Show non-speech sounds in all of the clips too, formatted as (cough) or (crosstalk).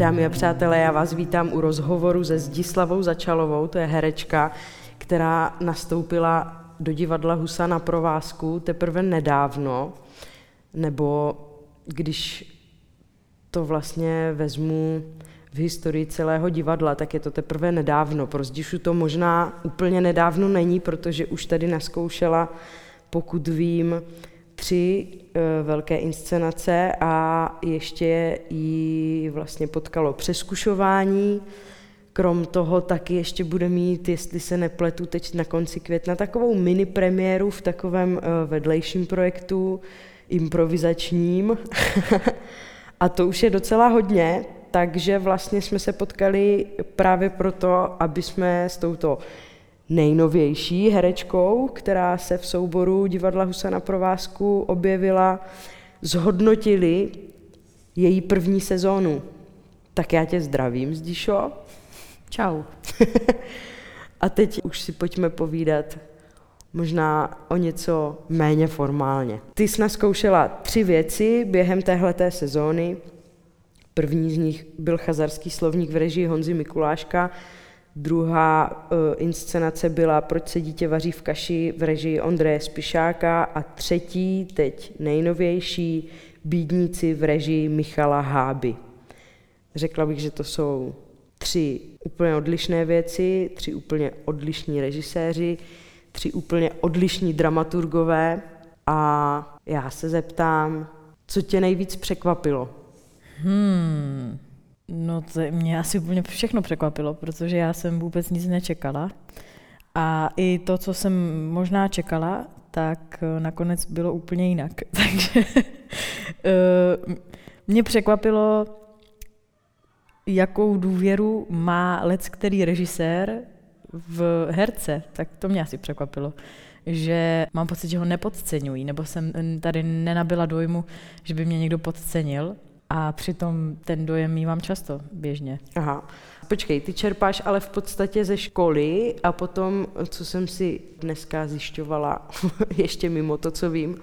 Dámy a přátelé, já vás vítám u rozhovoru se Zdislavou Začalovou, to je herečka, která nastoupila do divadla Husa na provázku teprve nedávno, nebo když to vlastně vezmu v historii celého divadla, tak je to teprve nedávno. Pro Zdišu to možná úplně nedávno není, protože už tady naskoušela, pokud vím, tři e, velké inscenace a ještě ji vlastně potkalo přeskušování. Krom toho taky ještě bude mít, jestli se nepletu, teď na konci května takovou mini premiéru v takovém e, vedlejším projektu, improvizačním. (laughs) a to už je docela hodně, takže vlastně jsme se potkali právě proto, aby jsme s touto nejnovější herečkou, která se v souboru divadla Husa na provázku objevila, zhodnotili její první sezónu. Tak já tě zdravím, Zdišo. Čau. (laughs) A teď už si pojďme povídat možná o něco méně formálně. Ty jsi naskoušela tři věci během téhleté sezóny. První z nich byl chazarský slovník v režii Honzy Mikuláška, druhá uh, inscenace byla Proč se dítě vaří v kaši v režii Ondreje Spišáka a třetí, teď nejnovější, Bídníci v režii Michala Háby. Řekla bych, že to jsou tři úplně odlišné věci, tři úplně odlišní režiséři, tři úplně odlišní dramaturgové a já se zeptám, co tě nejvíc překvapilo Hmm, no to mě asi úplně všechno překvapilo, protože já jsem vůbec nic nečekala. A i to, co jsem možná čekala, tak eh, nakonec bylo úplně jinak. (laughs) Takže eh, mě překvapilo, jakou důvěru má lec který režisér v herce. Tak to mě asi překvapilo že mám pocit, že ho nepodceňují, nebo jsem tady nenabila dojmu, že by mě někdo podcenil. A přitom ten dojem mývám často, běžně. Aha. Počkej, ty čerpáš ale v podstatě ze školy a potom, co jsem si dneska zjišťovala, (laughs) ještě mimo to, co vím,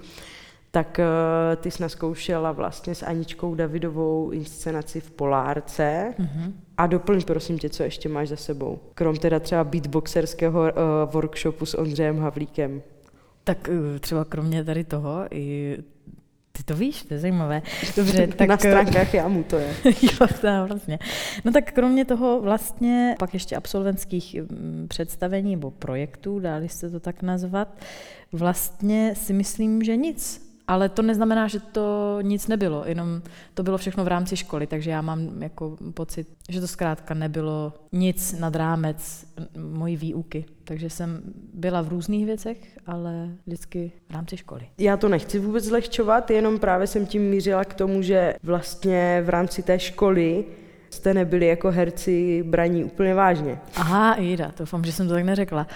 tak uh, ty jsi naskoušela vlastně s Aničkou Davidovou inscenaci v Polárce. Mm-hmm. A doplň prosím tě, co ještě máš za sebou. Krom teda třeba beatboxerského uh, workshopu s Ondřejem Havlíkem. Tak uh, třeba kromě tady toho i ty to víš, to je zajímavé. Dobře, (laughs) tak... Na stránkách jámu to je. (laughs) jo, to vlastně. No tak kromě toho vlastně pak ještě absolventských mm, představení nebo projektů, dali se to tak nazvat, vlastně si myslím, že nic ale to neznamená, že to nic nebylo, jenom to bylo všechno v rámci školy, takže já mám jako pocit, že to zkrátka nebylo nic nad rámec mojí výuky. Takže jsem byla v různých věcech, ale vždycky v rámci školy. Já to nechci vůbec zlehčovat, jenom právě jsem tím mířila k tomu, že vlastně v rámci té školy jste nebyli jako herci braní úplně vážně. Aha, Jida, doufám, že jsem to tak neřekla.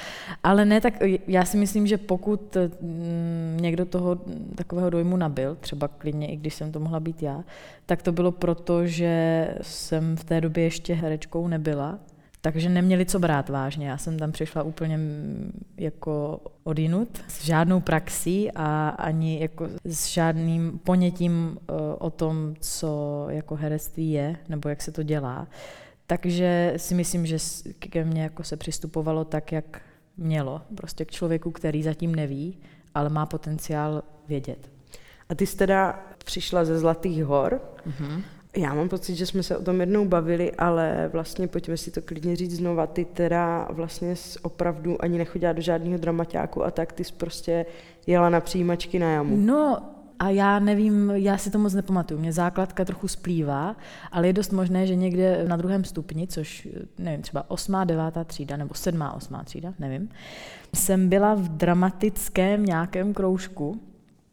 Ale ne, tak já si myslím, že pokud mm, někdo toho takového dojmu nabil, třeba klidně, i když jsem to mohla být já, tak to bylo proto, že jsem v té době ještě herečkou nebyla takže neměli co brát vážně. Já jsem tam přišla úplně jako odinut, s žádnou praxí a ani jako s žádným ponětím eh, o tom, co jako herectví je, nebo jak se to dělá. Takže si myslím, že ke mně jako se přistupovalo tak, jak mělo. Prostě k člověku, který zatím neví, ale má potenciál vědět. A ty jsi teda přišla ze Zlatých hor mm-hmm. Já mám pocit, že jsme se o tom jednou bavili, ale vlastně pojďme si to klidně říct znova. Ty teda vlastně opravdu ani nechodila do žádného dramaťáku a tak ty jsi prostě jela na přijímačky na jamu. No, a já nevím, já si to moc nepamatuju. Mě základka trochu splývá, ale je dost možné, že někde na druhém stupni, což nevím, třeba osmá, devátá třída nebo sedmá, osmá třída, nevím, jsem byla v dramatickém nějakém kroužku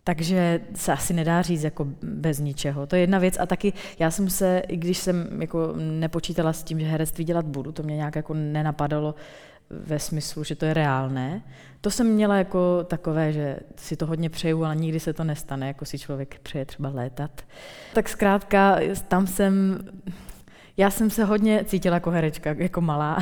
takže se asi nedá říct jako bez ničeho. To je jedna věc. A taky já jsem se, i když jsem jako nepočítala s tím, že herectví dělat budu, to mě nějak jako nenapadalo ve smyslu, že to je reálné. To jsem měla jako takové, že si to hodně přeju, ale nikdy se to nestane, jako si člověk přeje třeba létat. Tak zkrátka, tam jsem, já jsem se hodně cítila jako herečka, jako malá.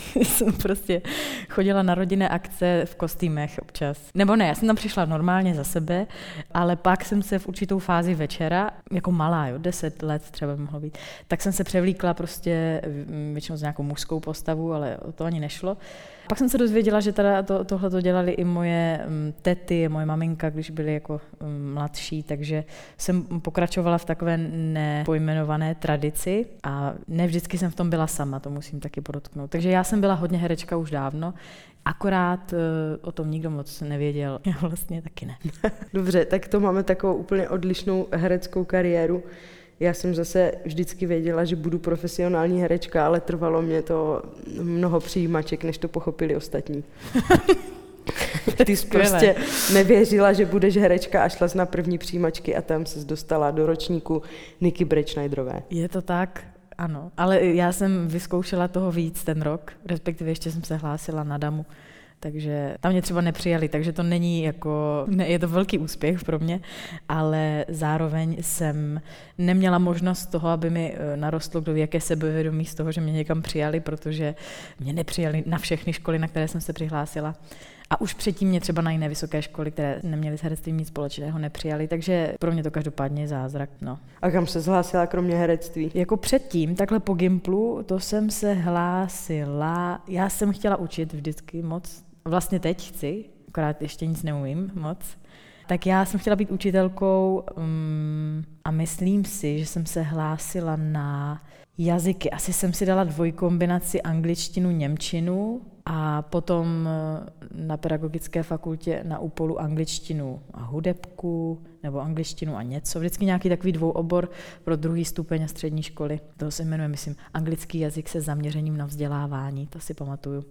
(laughs) jsem prostě chodila na rodinné akce v kostýmech občas. Nebo ne, já jsem tam přišla normálně za sebe, ale pak jsem se v určitou fázi večera, jako malá, jo, deset let třeba mohlo být, tak jsem se převlíkla prostě většinou z nějakou mužskou postavu, ale o to ani nešlo. Pak jsem se dozvěděla, že teda to, tohle to dělali i moje mm, tety, moje maminka, když byly jako mm, mladší, takže jsem pokračovala v takové nepojmenované tradici a ne vždycky jsem v tom byla sama, to musím taky podotknout. Takže já jsem byla hodně herečka už dávno, Akorát uh, o tom nikdo moc nevěděl. Já (laughs) vlastně taky ne. Dobře, tak to máme takovou úplně odlišnou hereckou kariéru. Já jsem zase vždycky věděla, že budu profesionální herečka, ale trvalo mě to mnoho přijímaček, než to pochopili ostatní. (laughs) Ty jsi prostě nevěřila, že budeš herečka a šla na první přijímačky a tam se dostala do ročníku Niky Brečnajderové. Je to tak, ano. Ale já jsem vyzkoušela toho víc ten rok, respektive ještě jsem se hlásila na damu takže tam mě třeba nepřijali, takže to není jako, ne, je to velký úspěch pro mě, ale zároveň jsem neměla možnost toho, aby mi eh, narostlo kdo jaké sebevědomí z toho, že mě někam přijali, protože mě nepřijali na všechny školy, na které jsem se přihlásila. A už předtím mě třeba na jiné vysoké školy, které neměly s herectvím nic společného, nepřijali, takže pro mě to každopádně je zázrak. No. A kam se zhlásila kromě herectví? Jako předtím, takhle po Gimplu, to jsem se hlásila, já jsem chtěla učit vždycky moc, vlastně teď chci, akorát ještě nic neumím moc, tak já jsem chtěla být učitelkou um, a myslím si, že jsem se hlásila na jazyky. Asi jsem si dala dvojkombinaci angličtinu, němčinu a potom eh, na pedagogické fakultě na úpolu angličtinu a hudebku, nebo angličtinu a něco. Vždycky nějaký takový dvouobor pro druhý stupeň a střední školy. To se jmenuje, myslím, anglický jazyk se zaměřením na vzdělávání, to si pamatuju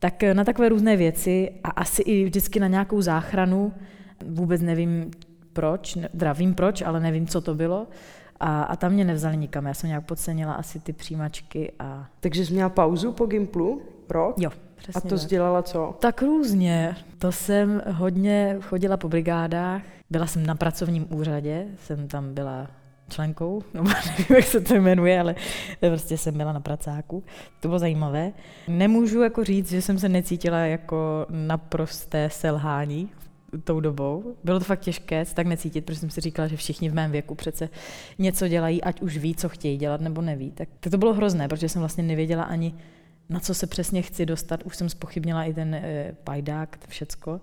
tak eh, na takové různé věci a asi i vždycky na nějakou záchranu, vůbec nevím proč, teda vím proč, ale nevím, co to bylo. A, a tam mě nevzali nikam, já jsem nějak podcenila asi ty přijímačky. A... Takže jsi měla pauzu po Gimplu? Rok? Jo, přesně A to sdělala co? Tak různě. To jsem hodně chodila po brigádách. Byla jsem na pracovním úřadě, jsem tam byla členkou, (laughs) nebo nevím, jak se to jmenuje, ale prostě jsem byla na pracáku. To bylo zajímavé. Nemůžu jako říct, že jsem se necítila jako naprosté selhání tou dobou. Bylo to fakt těžké se tak necítit, protože jsem si říkala, že všichni v mém věku přece něco dělají, ať už ví, co chtějí dělat, nebo neví. Tak to bylo hrozné, protože jsem vlastně nevěděla ani, na co se přesně chci dostat. Už jsem spochybnila i ten e, pajdák, všecko.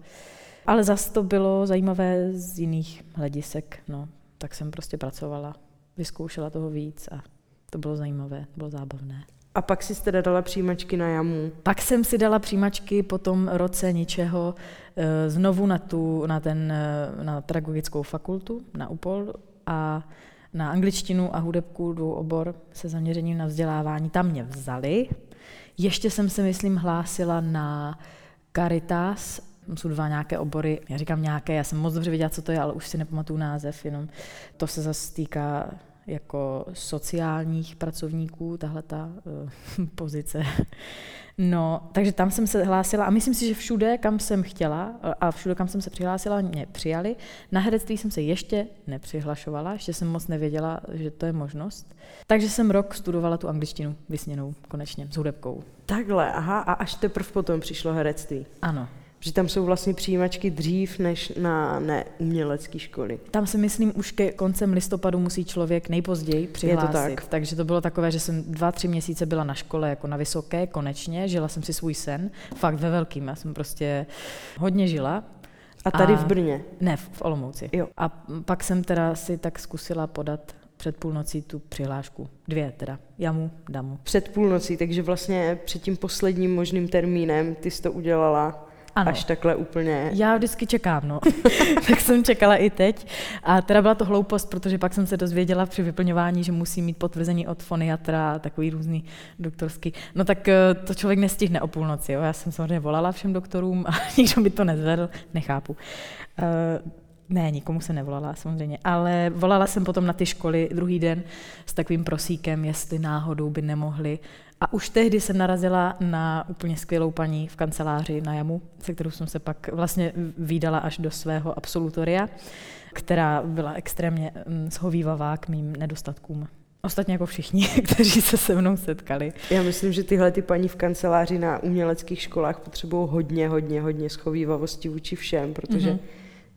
Ale zase to bylo zajímavé z jiných hledisek. No tak jsem prostě pracovala, vyzkoušela toho víc a to bylo zajímavé, bylo zábavné. A pak si teda dala přijímačky na jamu? Pak jsem si dala přijímačky po tom roce ničeho eh, znovu na, tu, na, ten, eh, na pedagogickou fakultu, na UPOL a na angličtinu a hudebku dvou obor se zaměřením na vzdělávání. Tam mě vzali. Ještě jsem se, myslím, hlásila na Caritas jsou dva nějaké obory, já říkám nějaké, já jsem moc dobře věděla, co to je, ale už si nepamatuju název, jenom to se zase týká jako sociálních pracovníků, tahle ta uh, (laughs) pozice. No, takže tam jsem se hlásila a myslím si, že všude, kam jsem chtěla a všude, kam jsem se přihlásila, mě přijali. Na herectví jsem se ještě nepřihlašovala, ještě jsem moc nevěděla, že to je možnost. Takže jsem rok studovala tu angličtinu vysněnou, konečně, s hudebkou. Takhle, aha, a až teprve potom přišlo herectví. Ano že tam jsou vlastně přijímačky dřív než na neumělecké školy. Tam si myslím, už ke koncem listopadu musí člověk nejpozději přihlásit. Je to tak. Takže to bylo takové, že jsem dva, tři měsíce byla na škole jako na vysoké, konečně, žila jsem si svůj sen, fakt ve velkým, já jsem prostě hodně žila. A tady a, v Brně? Ne, v Olomouci. Jo. A pak jsem teda si tak zkusila podat před půlnocí tu přihlášku. Dvě teda. Jamu, damu. Před půlnocí, takže vlastně před tím posledním možným termínem ty jsi to udělala ano. až takhle úplně. Já vždycky čekám, no. (laughs) tak jsem čekala i teď. A teda byla to hloupost, protože pak jsem se dozvěděla při vyplňování, že musí mít potvrzení od foniatra a takový různý doktorský. No tak eh, to člověk nestihne o půlnoci. Jo. Já jsem samozřejmě volala všem doktorům a (laughs) nikdo mi to nezvedl, nechápu. Uh, ne, nikomu se nevolala samozřejmě, ale volala jsem potom na ty školy druhý den s takovým prosíkem, jestli náhodou by nemohli a už tehdy jsem narazila na úplně skvělou paní v kanceláři na Jamu, se kterou jsem se pak vlastně výdala až do svého absolutoria, která byla extrémně mm, shovívavá k mým nedostatkům. Ostatně jako všichni, (laughs) kteří se se mnou setkali. Já myslím, že tyhle ty paní v kanceláři na uměleckých školách potřebují hodně, hodně, hodně schovývavosti vůči všem, protože mm-hmm.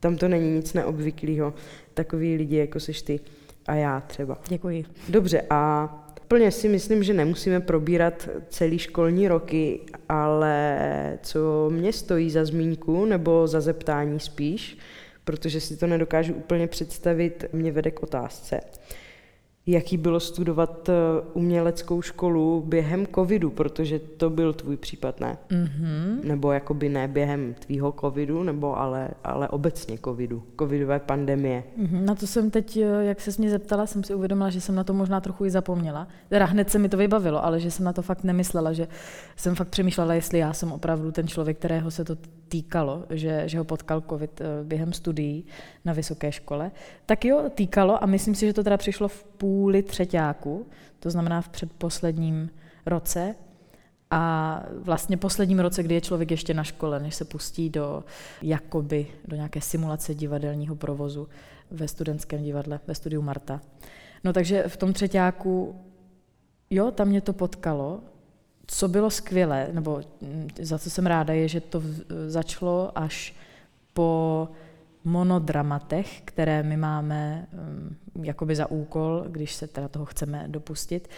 Tam to není nic neobvyklého. Takový lidi, jako seš ty a já třeba. Děkuji. Dobře, a plně si myslím, že nemusíme probírat celý školní roky, ale co mě stojí za zmínku nebo za zeptání spíš, protože si to nedokážu úplně představit, mě vede k otázce jaký bylo studovat eh, uměleckou školu během covidu, protože to byl tvůj případ, ne? Mm-hmm. Nebo jakoby ne během tvýho covidu, nebo ale, ale obecně covidu, covidové pandemie. Mm-hmm. Na to jsem teď, eh, jak se mě zeptala, jsem si uvědomila, že jsem na to možná trochu i zapomněla. Teda hned se mi to vybavilo, ale že jsem na to fakt nemyslela, že jsem fakt přemýšlela, jestli já jsem opravdu ten člověk, kterého se to týkalo, že, že ho potkal covid eh, během studií na vysoké škole. Tak jo, týkalo a myslím si, že to teda přišlo v půli třetíku, to znamená v předposledním roce. A vlastně posledním roce, kdy je člověk ještě na škole, než se pustí do jakoby do nějaké simulace divadelního provozu ve studentském divadle, ve studiu Marta. No takže v tom třetíku, jo, tam mě to potkalo co bylo skvělé, nebo mm, za co jsem ráda, je, že to začalo až po monodramatech, které my máme um, jakoby za úkol, když se teda toho chceme dopustit,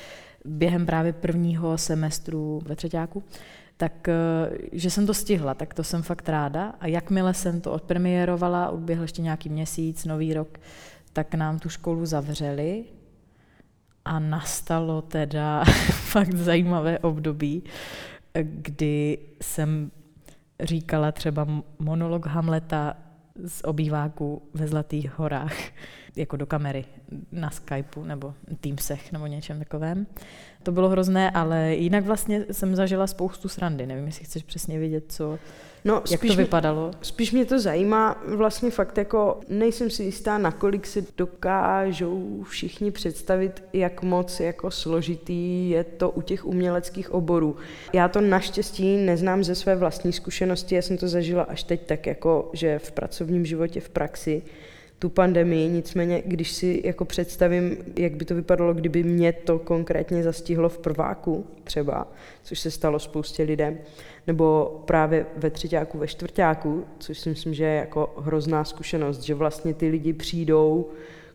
během právě prvního semestru ve třetíku, tak uh, že jsem to stihla, tak to jsem fakt ráda. A jakmile jsem to odpremiérovala, odběhl ještě nějaký měsíc, nový rok, tak nám tu školu zavřeli a nastalo teda (laughs) fakt zajímavé období, kdy jsem říkala třeba monolog Hamleta z obýváku ve Zlatých horách, jako do kamery na Skypeu nebo Teamsech nebo něčem takovém. To bylo hrozné, ale jinak vlastně jsem zažila spoustu srandy. Nevím, jestli chceš přesně vědět, co, No, Jak to vypadalo? Mě, spíš mě to zajímá vlastně fakt jako, nejsem si jistá, nakolik si dokážou všichni představit, jak moc jako složitý je to u těch uměleckých oborů. Já to naštěstí neznám ze své vlastní zkušenosti, já jsem to zažila až teď tak jako, že v pracovním životě, v praxi, tu pandemii, nicméně když si jako představím, jak by to vypadalo, kdyby mě to konkrétně zastihlo v prváku třeba, což se stalo spoustě lidem, nebo právě ve třetíku, ve čtvrtáku, což si myslím, že je jako hrozná zkušenost, že vlastně ty lidi přijdou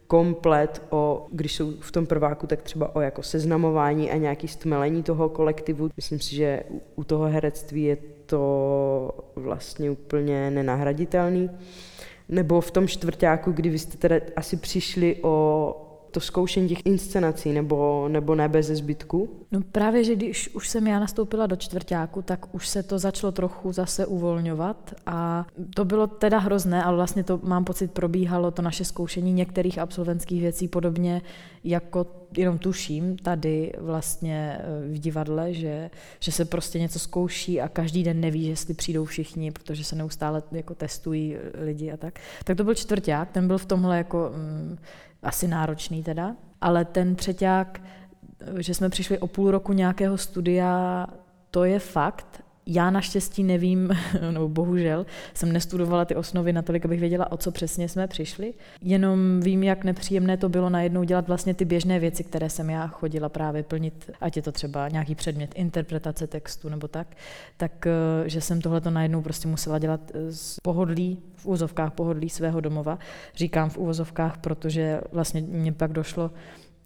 komplet o, když jsou v tom prváku, tak třeba o jako seznamování a nějaký stmelení toho kolektivu. Myslím si, že u toho herectví je to vlastně úplně nenahraditelný. Nebo v tom čtvrtáku, kdy vy jste teda asi přišli o to zkoušení těch inscenací, nebo, nebo ne bez zbytku? No právě, že když už jsem já nastoupila do čtvrtáku, tak už se to začalo trochu zase uvolňovat a to bylo teda hrozné, ale vlastně to mám pocit probíhalo to naše zkoušení některých absolventských věcí podobně jako jenom tuším tady vlastně eh, v divadle, že, že se prostě něco zkouší a každý den neví, jestli přijdou všichni, protože se neustále jako testují lidi a tak. Tak to byl čtvrták, ten byl v tomhle jako mm, asi náročný teda, ale ten třeťák, že jsme přišli o půl roku nějakého studia, to je fakt já naštěstí nevím, (laughs) nebo bohužel, jsem nestudovala ty osnovy natolik, abych věděla, o co přesně jsme přišli. Jenom vím, jak nepříjemné to bylo najednou dělat vlastně ty běžné věci, které jsem já chodila právě plnit, ať je to třeba nějaký předmět interpretace textu nebo tak, tak eh, že jsem tohle to najednou prostě musela dělat eh, z pohodlí, v úvozovkách pohodlí svého domova. Říkám v úvozovkách, protože vlastně mě pak došlo,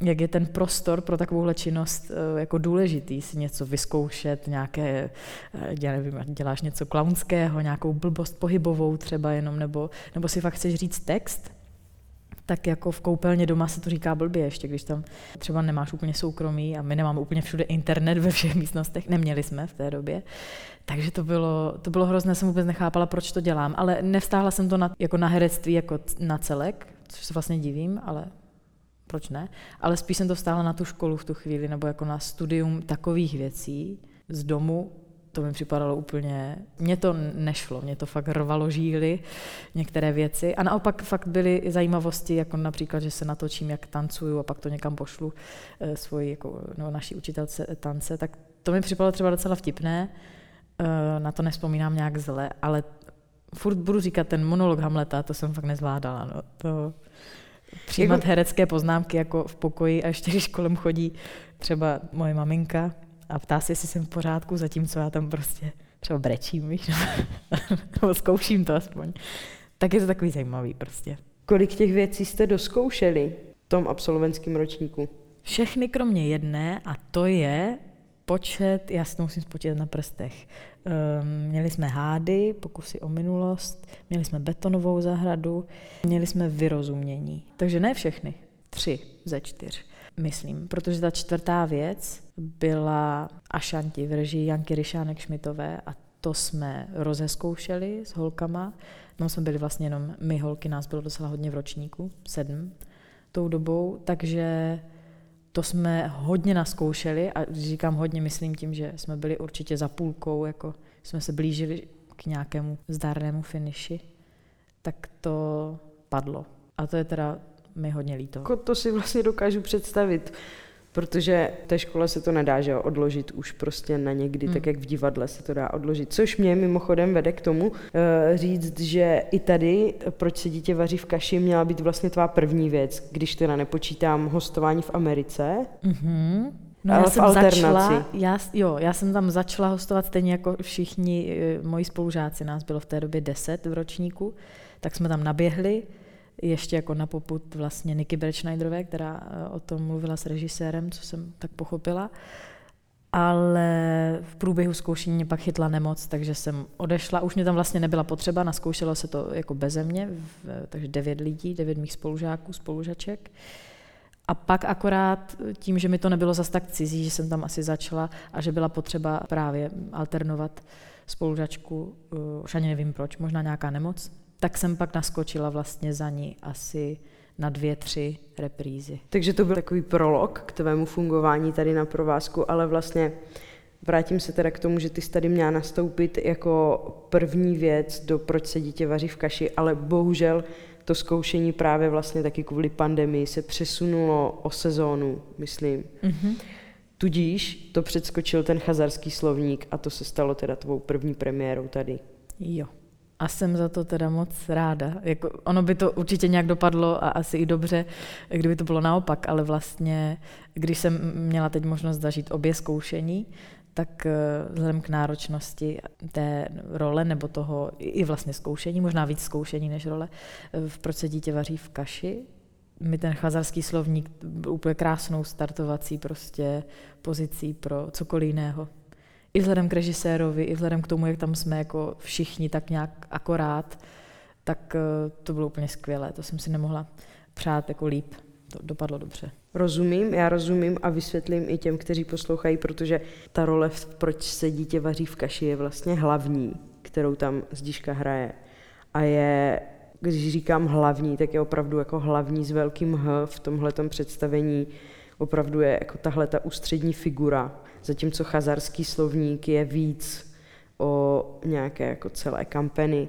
jak je ten prostor pro takovouhle činnost eh, jako důležitý, si něco vyzkoušet, nějaké, eh, já nevím, děláš něco klaunského, nějakou blbost pohybovou třeba jenom, nebo, nebo si fakt chceš říct text, tak jako v koupelně doma se to říká blbě ještě, když tam třeba nemáš úplně soukromí a my nemáme úplně všude internet ve všech místnostech, neměli jsme v té době. Takže to bylo, to bylo hrozné, jsem vůbec nechápala, proč to dělám, ale nevstáhla jsem to na, jako na herectví, jako na celek, což se vlastně divím, ale proč ne? Ale spíš jsem to stála na tu školu v tu chvíli, nebo jako na studium takových věcí z domu, to mi připadalo úplně, mně to nešlo, mě to fakt rvalo žíly, některé věci. A naopak fakt byly zajímavosti, jako například, že se natočím, jak tancuju a pak to někam pošlu e, svoji, jako, no, naší učitelce tance, tak to mi připadalo třeba docela vtipné, e, na to nespomínám nějak zle, ale furt budu říkat ten monolog Hamleta, to jsem fakt nezvládala. No. To, přijímat jako... herecké poznámky jako v pokoji a ještě když kolem chodí třeba moje maminka a ptá se, jestli jsem v pořádku, zatímco já tam prostě třeba brečím, víš, nebo (laughs) zkouším to aspoň. Tak je to takový zajímavý prostě. Kolik těch věcí jste doskoušeli v tom absolventském ročníku? Všechny kromě jedné a to je počet, já si to musím spočítat na prstech. Um, měli jsme hády, pokusy o minulost, měli jsme betonovou zahradu, měli jsme vyrozumění. Takže ne všechny, tři ze čtyř, myslím. Protože ta čtvrtá věc byla Ašanti v režii Janky Ryšánek Šmitové a to jsme rozeskoušeli s holkama. No jsme byli vlastně jenom my holky, nás bylo docela hodně v ročníku, sedm tou dobou, takže to jsme hodně naskoušeli a říkám hodně, myslím tím, že jsme byli určitě za půlkou, jako jsme se blížili k nějakému zdárnému finiši, tak to padlo. A to je teda mi hodně líto. Jako to si vlastně dokážu představit, protože té škole se to nedá že odložit už prostě na někdy, hmm. tak jak v divadle se to dá odložit. Což mě mimochodem vede k tomu uh, říct, že i tady, proč se dítě vaří v kaši, měla být vlastně tvá první věc, když teda nepočítám hostování v Americe. Mm-hmm. No já jsem začala, já, jo, já jsem tam začala hostovat stejně jako všichni uh, moji spolužáci, nás bylo v té době deset v ročníku, tak jsme tam naběhli, ještě jako na poput vlastně Niky Berčnajderové, která eh, o tom mluvila s režisérem, co jsem tak pochopila. Ale v průběhu zkoušení mě pak chytla nemoc, takže jsem odešla. Už mě tam vlastně nebyla potřeba, naskoušelo se to jako beze mě, takže devět lidí, devět mých spolužáků, spolužaček. A pak akorát tím, že mi to nebylo zas tak cizí, že jsem tam asi začala a že byla potřeba právě alternovat spolužačku, eh, už ani nevím proč, možná nějaká nemoc, tak jsem pak naskočila vlastně za ní asi na dvě, tři reprízy. Takže to byl takový prolog k tvému fungování tady na provázku, ale vlastně vrátím se teda k tomu, že ty jsi tady měla nastoupit jako první věc do proč se dítě vaří v kaši, ale bohužel to zkoušení právě vlastně taky kvůli pandemii se přesunulo o sezónu, myslím. Mm-hmm. Tudíž to předskočil ten chazarský slovník a to se stalo teda tvou první premiérou tady. Jo. A jsem za to teda moc ráda. Jako, ono by to určitě nějak dopadlo a asi i dobře, kdyby to bylo naopak, ale vlastně, když jsem měla teď možnost zažít obě zkoušení, tak eh, vzhledem k náročnosti té role nebo toho i vlastně zkoušení, možná víc zkoušení než role, eh, v proč se dítě vaří v kaši, mi ten chazarský slovník byl úplně krásnou startovací prostě pozicí pro cokoliv jiného i vzhledem k režisérovi, i vzhledem k tomu, jak tam jsme jako všichni tak nějak akorát, tak eh, to bylo úplně skvělé. To jsem si nemohla přát jako líp. To dopadlo dobře. Rozumím, já rozumím a vysvětlím i těm, kteří poslouchají, protože ta role, proč se dítě vaří v kaši, je vlastně hlavní, kterou tam Zdiška hraje. A je, když říkám hlavní, tak je opravdu jako hlavní s velkým H v tomhletom představení. Opravdu je jako tahle ta ústřední figura zatímco chazarský slovník je víc o nějaké jako celé kampeny,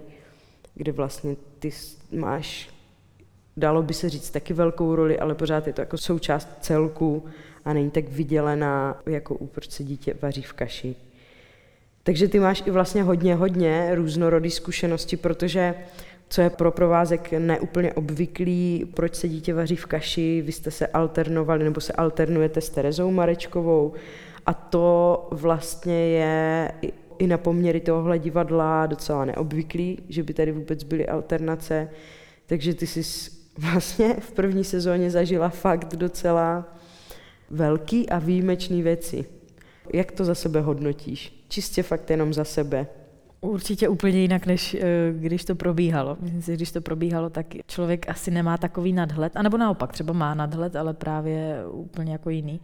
kde vlastně ty máš, dalo by se říct, taky velkou roli, ale pořád je to jako součást celku a není tak vydělená, jako proč se dítě vaří v kaši. Takže ty máš i vlastně hodně, hodně různorodý zkušenosti, protože co je pro provázek neúplně obvyklý, proč se dítě vaří v kaši, vy jste se alternovali nebo se alternujete s Terezou Marečkovou, a to vlastně je i na poměry tohohle divadla docela neobvyklý, že by tady vůbec byly alternace. Takže ty jsi vlastně v první sezóně zažila fakt docela velký a výjimečný věci. Jak to za sebe hodnotíš? Čistě fakt jenom za sebe. Určitě úplně jinak, než eh, když to probíhalo. Myslím si, když to probíhalo, tak člověk asi nemá takový nadhled, anebo naopak, třeba má nadhled, ale právě úplně jako jiný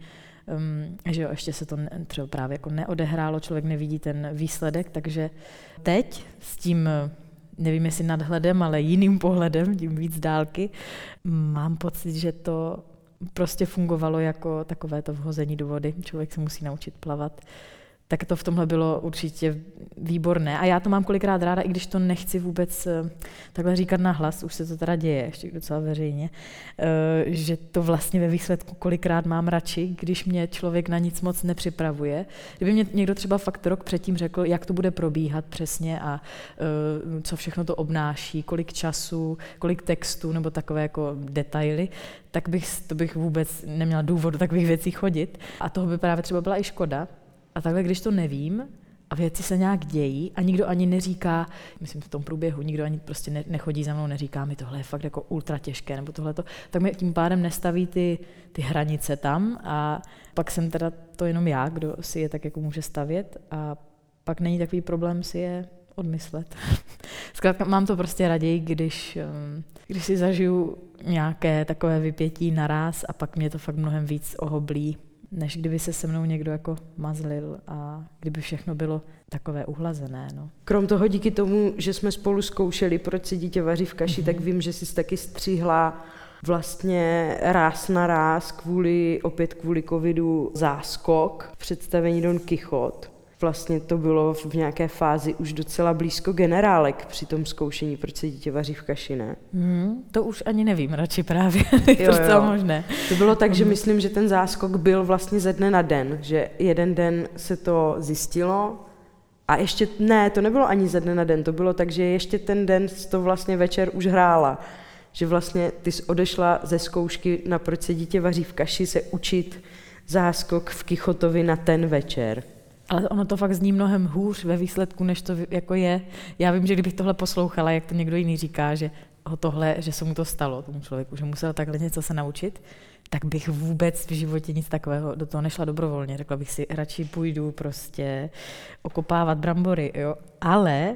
um, že jo, ještě se to ne, třeba právě jako neodehrálo, člověk nevidí ten výsledek, takže teď s tím nevím jestli nadhledem, ale jiným pohledem, tím víc dálky, mám pocit, že to prostě fungovalo jako takové to vhození do vody. Člověk se musí naučit plavat tak to v tomhle bylo určitě výborné. A já to mám kolikrát ráda, i když to nechci vůbec eh, takhle říkat na hlas, už se to teda děje, ještě docela veřejně, eh, že to vlastně ve výsledku kolikrát mám radši, když mě člověk na nic moc nepřipravuje. Kdyby mě někdo třeba fakt rok předtím řekl, jak to bude probíhat přesně a eh, co všechno to obnáší, kolik času, kolik textu nebo takové jako detaily, tak bych, to bych vůbec neměla důvod do takových věcí chodit. A toho by právě třeba byla i škoda, a takhle, když to nevím, a věci se nějak dějí a nikdo ani neříká, myslím v tom průběhu, nikdo ani prostě ne, nechodí za mnou, neříká mi tohle je fakt jako ultra těžké nebo tohle tak mi tím pádem nestaví ty, ty hranice tam a pak jsem teda to jenom já, kdo si je tak jako může stavět a pak není takový problém si je odmyslet. (laughs) Zkrátka mám to prostě raději, když, um, když si zažiju nějaké takové vypětí naraz a pak mě to fakt mnohem víc ohoblí než kdyby se se mnou někdo jako mazlil a kdyby všechno bylo takové uhlazené. No. Krom toho díky tomu, že jsme spolu zkoušeli, proč si dítě vaří v kaši, mm-hmm. tak vím, že jsi taky stříhla vlastně ráz na ráz kvůli, opět kvůli covidu záskok v představení Don Kichot vlastně to bylo v nějaké fázi už docela blízko generálek při tom zkoušení, proč se dítě vaří v kaši, ne? Hmm, to už ani nevím, radši právě. (laughs) jo, to jo. možné. To bylo tak, že mhm. myslím, že ten záskok byl vlastně ze dne na den, že jeden den se to zjistilo a ještě, ne, to nebylo ani ze dne na den, to bylo tak, že ještě ten den to vlastně večer už hrála. Že vlastně ty jsi odešla ze zkoušky na proč se dítě vaří v kaši se učit záskok v Kichotovi na ten večer. Ale ono to fakt zní mnohem hůř ve výsledku, než to jako je. Já vím, že kdybych tohle poslouchala, jak to někdo jiný říká, že ho tohle, že se mu to stalo, tomu člověku, že musel takhle něco se naučit, tak bych vůbec v životě nic takového do toho nešla dobrovolně. Řekla bych si, radši půjdu prostě okopávat brambory, jo. Ale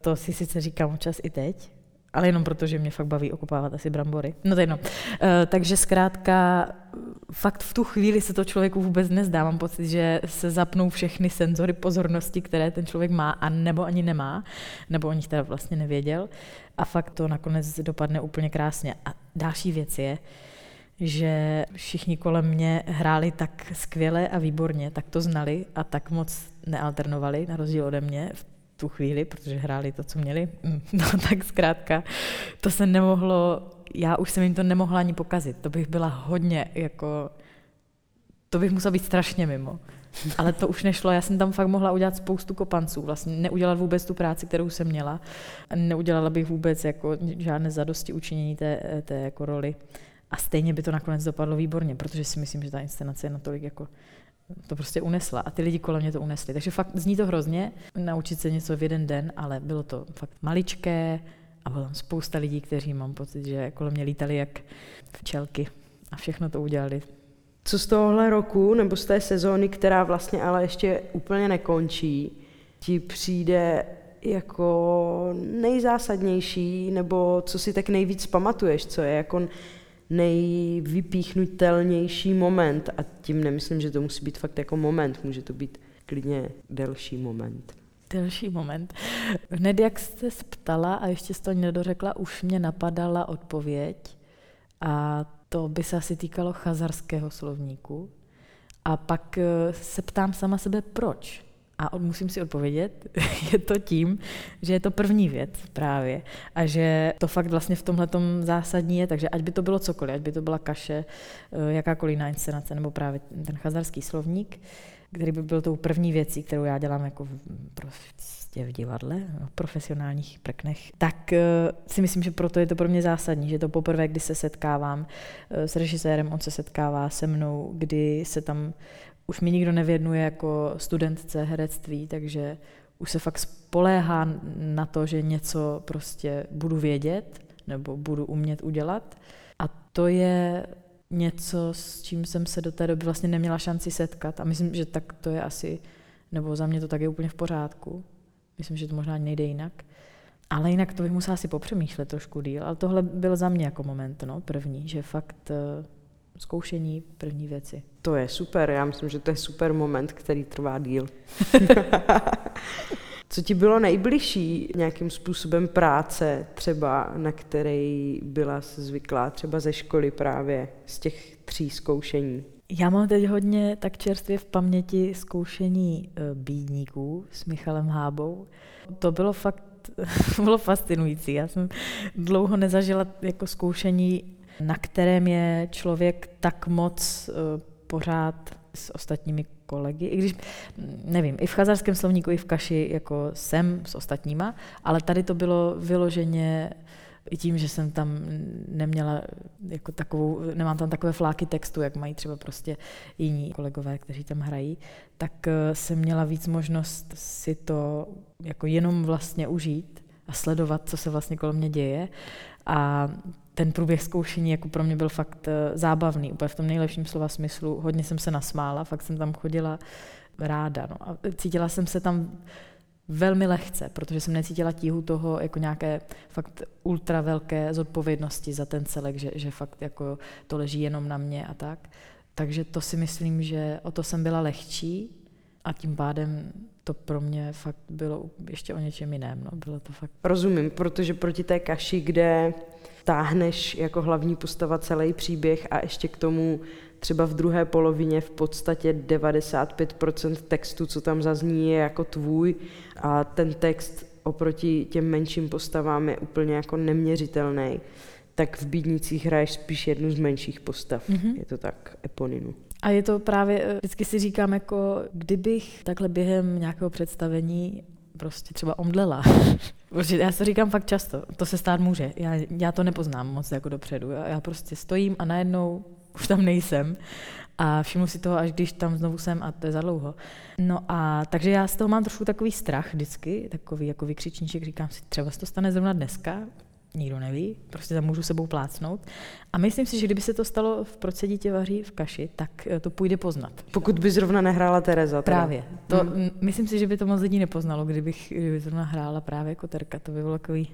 to si sice říkám občas i teď, ale jenom proto, že mě fakt baví okupávat asi brambory. No to jedno. Uh, takže zkrátka fakt v tu chvíli se to člověku vůbec nezdá. Mám pocit, že se zapnou všechny senzory pozornosti, které ten člověk má a nebo ani nemá, nebo o nich teda vlastně nevěděl. A fakt to nakonec dopadne úplně krásně. A další věc je, že všichni kolem mě hráli tak skvěle a výborně, tak to znali a tak moc nealternovali, na rozdíl ode mě, v tu chvíli, protože hráli to, co měli. (laughs) No tak zkrátka, to se nemohlo, já už jsem jim to nemohla ani pokazit. To bych byla hodně jako, to bych musela být strašně mimo. Ale to už nešlo, já jsem tam fakt mohla udělat spoustu kopanců, vlastně neudělat vůbec tu práci, kterou jsem měla. Neudělala bych vůbec jako žádné zadosti učinění té, té jako roli. A stejně by to nakonec dopadlo výborně, protože si myslím, že ta inscenace je natolik jako to prostě unesla a ty lidi kolem mě to unesli. Takže fakt zní to hrozně, naučit se něco v jeden den, ale bylo to fakt maličké a bylo tam spousta lidí, kteří mám pocit, že kolem mě lítali jak včelky a všechno to udělali. Co z tohohle roku nebo z té sezóny, která vlastně ale ještě úplně nekončí, ti přijde jako nejzásadnější, nebo co si tak nejvíc pamatuješ, co je jako nejvypíchnutelnější moment a tím nemyslím, že to musí být fakt jako moment, může to být klidně delší moment. Delší moment. Hned jak jste ptala a ještě jste to nedořekla, už mě napadala odpověď a to by se asi týkalo chazarského slovníku. A pak eh, se ptám sama sebe, proč? A musím si odpovědět, (laughs) je to tím, že je to první věc právě a že to fakt vlastně v tomhle zásadní je, takže ať by to bylo cokoliv, ať by to byla kaše, eh, jakákoliv jiná inscenace nebo právě ten chazarský slovník, který by byl tou první věcí, kterou já dělám jako v, prostě v divadle, v profesionálních prknech, tak eh, si myslím, že proto je to pro mě zásadní, že to poprvé, kdy se setkávám eh, s režisérem, on se setkává se mnou, kdy se tam už mi nikdo nevěnuje jako studentce herectví, takže už se fakt spoléhá na to, že něco prostě budu vědět nebo budu umět udělat. A to je něco, s čím jsem se do té doby vlastně neměla šanci setkat. A myslím, že tak to je asi, nebo za mě to tak je úplně v pořádku. Myslím, že to možná nejde jinak. Ale jinak to bych musela si popřemýšlet trošku díl. Ale tohle byl za mě jako moment, no, první, že fakt eh, zkoušení první věci. To je super, já myslím, že to je super moment, který trvá díl. (laughs) Co ti bylo nejbližší nějakým způsobem práce, třeba na který byla zvyklá třeba ze školy právě z těch tří zkoušení? Já mám teď hodně tak čerstvě v paměti zkoušení e, bídníků s Michalem Hábou. To bylo fakt (laughs) bylo fascinující. Já jsem dlouho nezažila jako zkoušení, na kterém je člověk tak moc e, pořád s ostatními kolegy, i když, nevím, i v chazarském slovníku, i v kaši jako jsem s ostatníma, ale tady to bylo vyloženě i tím, že jsem tam neměla jako takovou, nemám tam takové fláky textu, jak mají třeba prostě jiní kolegové, kteří tam hrají, tak eh, jsem měla víc možnost si to jako jenom vlastně užít a sledovat, co se vlastně kolem mě děje. A ten průběh zkoušení jako pro mě byl fakt eh, zábavný, úplně v tom nejlepším slova smyslu. Hodně jsem se nasmála, fakt jsem tam chodila ráda. No. A cítila jsem se tam velmi lehce, protože jsem necítila tíhu toho jako nějaké fakt ultra velké zodpovědnosti za ten celek, že, že fakt jako to leží jenom na mě a tak. Takže to si myslím, že o to jsem byla lehčí a tím pádem to pro mě fakt bylo ještě o něčem jiném. No. Bylo to fakt... Rozumím, protože proti té kaši, kde táhneš jako hlavní postava celý příběh a ještě k tomu třeba v druhé polovině v podstatě 95% textu, co tam zazní, je jako tvůj a ten text oproti těm menším postavám je úplně jako neměřitelný, tak v Bídnicích hraješ spíš jednu z menších postav. Mm-hmm. Je to tak, Eponinu. A je to právě, eh, vždycky si říkám, jako kdybych takhle během nějakého představení prostě třeba omdlela. (laughs) Protože já se říkám fakt často, to se stát může. Já, já to nepoznám moc jako dopředu. Já, já prostě stojím a najednou už tam nejsem. A všimnu si toho, až když tam znovu jsem a to je za dlouho. No a takže já z toho mám trošku takový strach vždycky, takový jako vykřičníček, říkám si, třeba se to stane zrovna dneska, nikdo neví, prostě tam můžu sebou plácnout. A myslím si, že kdyby se to stalo v procedí tě vaří v kaši, tak eh, to půjde poznat. Pokud by zrovna nehrála Tereza. Teda. Právě. To, hmm. Myslím si, že by to moc lidí nepoznalo, kdybych kdyby zrovna hrála právě jako Terka. To by bylo takový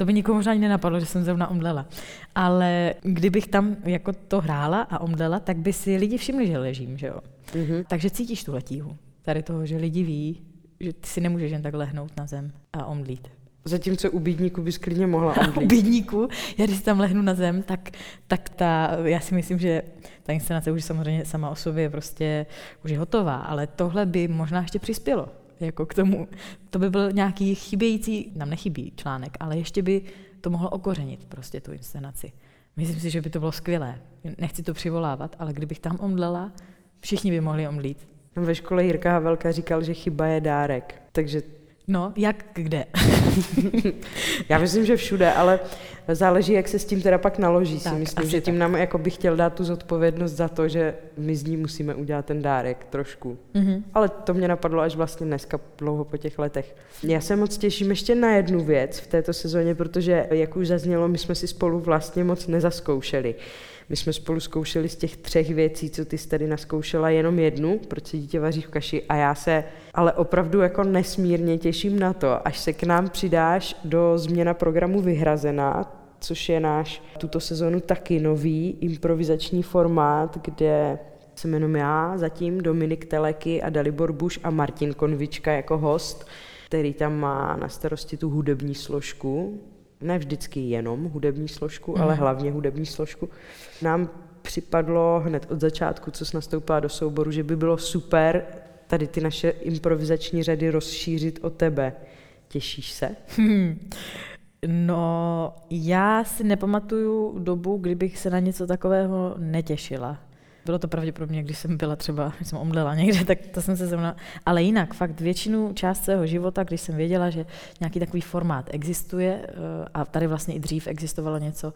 to by nikomu možná ani nenapadlo, že jsem zrovna omdlela. Ale kdybych tam jako to hrála a omdlela, tak by si lidi všimli, že ležím, že jo. Mm-hmm. Takže cítíš tu letíhu. Tady toho, že lidi ví, že ty si nemůžeš jen tak lehnout na zem a omdlít. Zatímco u bídníku bys klidně mohla (laughs) u bídníku, já když tam lehnu na zem, tak, tak ta, já si myslím, že ta inscenace už samozřejmě sama o sobě je prostě už je hotová, ale tohle by možná ještě přispělo jako k tomu. To by byl nějaký chybějící, nám nechybí článek, ale ještě by to mohlo okořenit prostě tu inscenaci. Myslím si, že by to bylo skvělé. Nechci to přivolávat, ale kdybych tam omdlela, všichni by mohli omdlít. Ve škole Jirka Havelka říkal, že chyba je dárek. Takže No, jak kde? (laughs) Já myslím, že všude, ale záleží, jak se s tím teda pak naloží. Tak, si myslím, že tím tak. nám jako bych chtěl dát tu zodpovědnost za to, že my z ní musíme udělat ten dárek trošku. Mm-hmm. Ale to mě napadlo až vlastně dneska, dlouho po těch letech. Já se moc těším ještě na jednu věc v této sezóně, protože, jak už zaznělo, my jsme si spolu vlastně moc nezaskoušeli. My jsme spolu zkoušeli z těch třech věcí, co ty jsi tady naskoušela, jenom jednu, proč se dítě vaří v kaši. A já se ale opravdu jako nesmírně těším na to, až se k nám přidáš do změna programu Vyhrazená, což je náš tuto sezonu taky nový improvizační formát, kde se jmenuji já zatím, Dominik Teleky a Dalibor Buš a Martin Konvička jako host, který tam má na starosti tu hudební složku ne vždycky jenom hudební složku, mm. ale hlavně hudební složku, nám připadlo hned od začátku, co jsi nastoupila do souboru, že by bylo super tady ty naše improvizační řady rozšířit o tebe. Těšíš se? Hmm. No, já si nepamatuju dobu, kdybych se na něco takového netěšila. Bylo to pravděpodobně, když jsem byla třeba, když jsem omdlela někde, tak to jsem se zrovna... Ale jinak, fakt většinu část svého života, když jsem věděla, že nějaký takový formát existuje eh, a tady vlastně i dřív existovalo něco,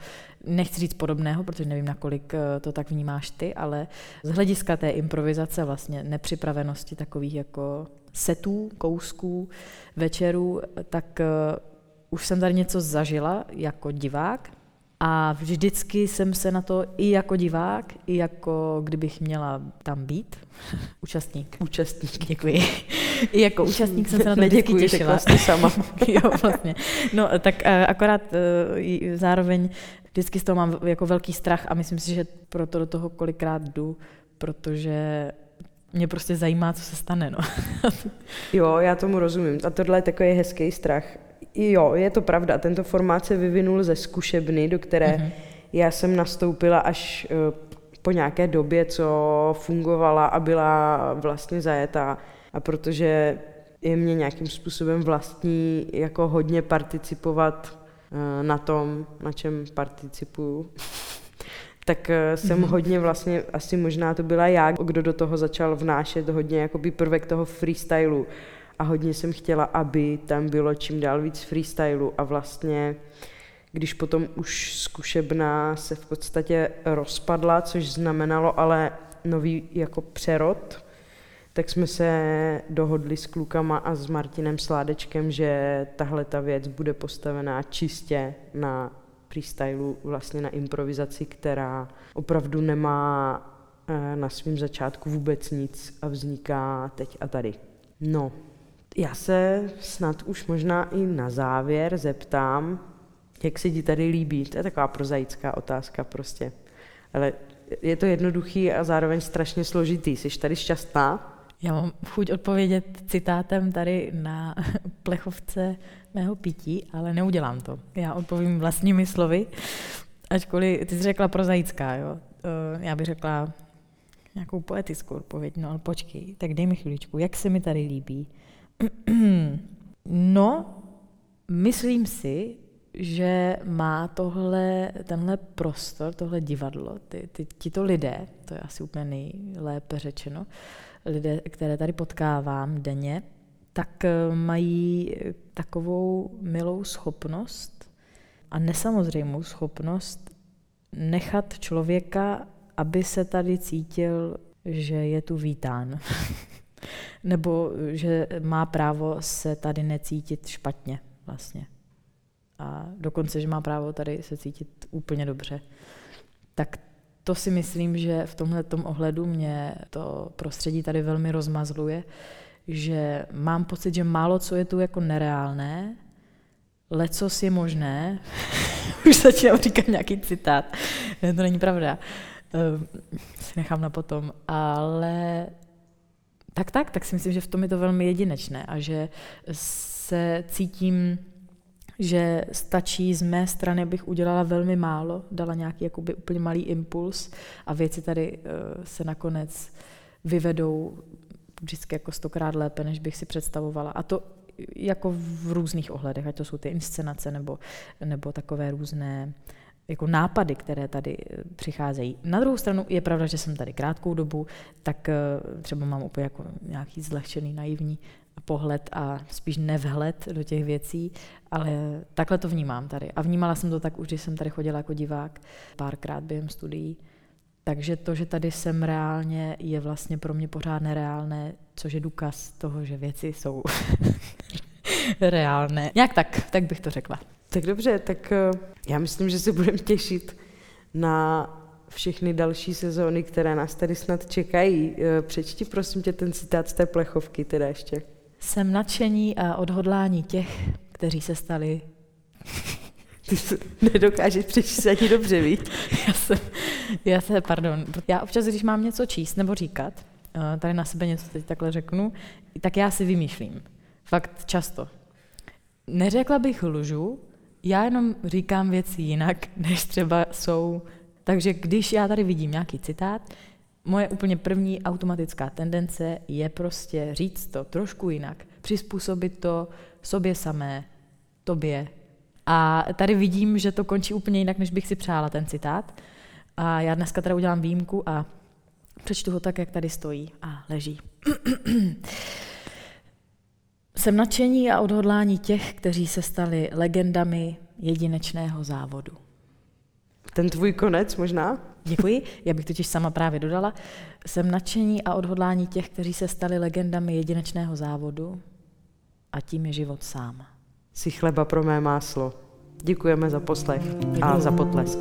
nechci říct podobného, protože nevím, nakolik eh, to tak vnímáš ty, ale z hlediska té improvizace vlastně nepřipravenosti takových jako setů, kousků, večerů, tak eh, už jsem tady něco zažila jako divák, a vždycky jsem se na to i jako divák, i jako kdybych měla tam být, (laughs) účastník. Účastník. Děkuji. I jako účastník jsem se na to vždycky těšila. Vlastně sama. (laughs) jo, vlastně. No, tak uh, akorát uh, zároveň vždycky z toho mám jako velký strach a myslím si, že proto do toho kolikrát jdu, protože mě prostě zajímá, co se stane. No. jo, já tomu rozumím. A tohle je takový hezký strach jo, je to pravda. Tento formát se vyvinul ze zkušebny, do které mm-hmm. já jsem nastoupila až uh, po nějaké době, co fungovala a byla vlastně zajetá. A protože je mě nějakým způsobem vlastní jako hodně participovat eh, na tom, na čem participuju, (laughs) tak eh, jsem mm-hmm. hodně vlastně, asi možná to byla já, kdo do toho začal vnášet hodně jakoby prvek toho freestylu a hodně jsem chtěla, aby tam bylo čím dál víc freestylu a vlastně když potom už zkušebná se v podstatě rozpadla, což znamenalo ale nový jako přerod, tak jsme se dohodli s klukama a s Martinem Sládečkem, že tahle ta věc bude postavená čistě na freestylu, vlastně na improvizaci, která opravdu nemá eh, na svém začátku vůbec nic a vzniká teď a tady. No, já se snad už možná i na závěr zeptám, jak se ti tady líbí. To je taková prozaická otázka prostě. Ale je to jednoduchý a zároveň strašně složitý. Jsi tady šťastná? Já mám chuť odpovědět citátem tady na (laughs) plechovce mého pití, ale neudělám to. Já odpovím vlastními slovy, ačkoliv ty jsi řekla prozaická, jo. Eh, já bych řekla nějakou poetickou odpověď, no ale počkej, tak dej mi chviličku, jak se mi tady líbí. No, myslím si, že má tohle, tenhle prostor, tohle divadlo, ty, ty, tito lidé, to je asi úplně nejlépe řečeno, lidé, které tady potkávám denně, tak eh, mají takovou milou schopnost a nesamozřejmou schopnost nechat člověka, aby se tady cítil, že je tu vítán. (laughs) Nebo že má právo se tady necítit špatně vlastně. A dokonce, že má právo tady se cítit úplně dobře. Tak to si myslím, že v tomhle ohledu mě to prostředí tady velmi rozmazluje, že mám pocit, že málo co je tu jako nereálné, lecos je možné, (laughs) už začínám říkat nějaký citát, to není pravda, uh, si nechám na potom, ale tak tak, tak si myslím, že v tom je to velmi jedinečné a že se cítím že stačí z mé strany, abych udělala velmi málo, dala nějaký jakoby úplně malý impuls a věci tady uh, se nakonec vyvedou vždycky jako stokrát lépe, než bych si představovala. A to jako v různých ohledech, ať to jsou ty inscenace nebo, nebo takové různé jako nápady, které tady eh, přicházejí. Na druhou stranu je pravda, že jsem tady krátkou dobu, tak eh, třeba mám úplně jako nějaký zlehčený, naivní pohled a spíš nevhled do těch věcí, ale takhle to vnímám tady. A vnímala jsem to tak už, když jsem tady chodila jako divák párkrát během studií. Takže to, že tady jsem reálně, je vlastně pro mě pořád nereálné, což je důkaz toho, že věci jsou (laughs) reálné. Nějak tak, tak bych to řekla. Tak dobře, tak eh, já myslím, že se budeme těšit na všechny další sezóny, které nás tady snad čekají. Eh, přečti prosím tě ten citát z té plechovky teda ještě. Jsem nadšení a odhodlání těch, kteří se stali (laughs) ty nedokážeš přečíst ani dobře, víš? (laughs) Já se, já se, pardon, já občas, když mám něco číst nebo říkat, eh, tady na sebe něco teď takhle řeknu, tak já si vymýšlím. Fakt často. Neřekla bych lžu, já jenom říkám věci jinak, (laughs) než třeba jsou. Takže když já tady vidím nějaký citát, moje úplně první automatická tendence je prostě říct to trošku jinak, přizpůsobit to sobě samé, tobě. A tady vidím, že to končí úplně jinak, než bych si přála ten citát. A já dneska teda udělám výjimku a přečtu ho tak, jak tady stojí a leží. (clears throat) Jsem nadšení a odhodlání těch, kteří se stali legendami jedinečného závodu. Ten tvůj konec možná? Děkuji. Já bych totiž sama právě dodala. Jsem nadšení a odhodlání těch, kteří se stali legendami jedinečného závodu a tím je život sám. Si chleba pro mé máslo. Děkujeme za poslech a za potlesk.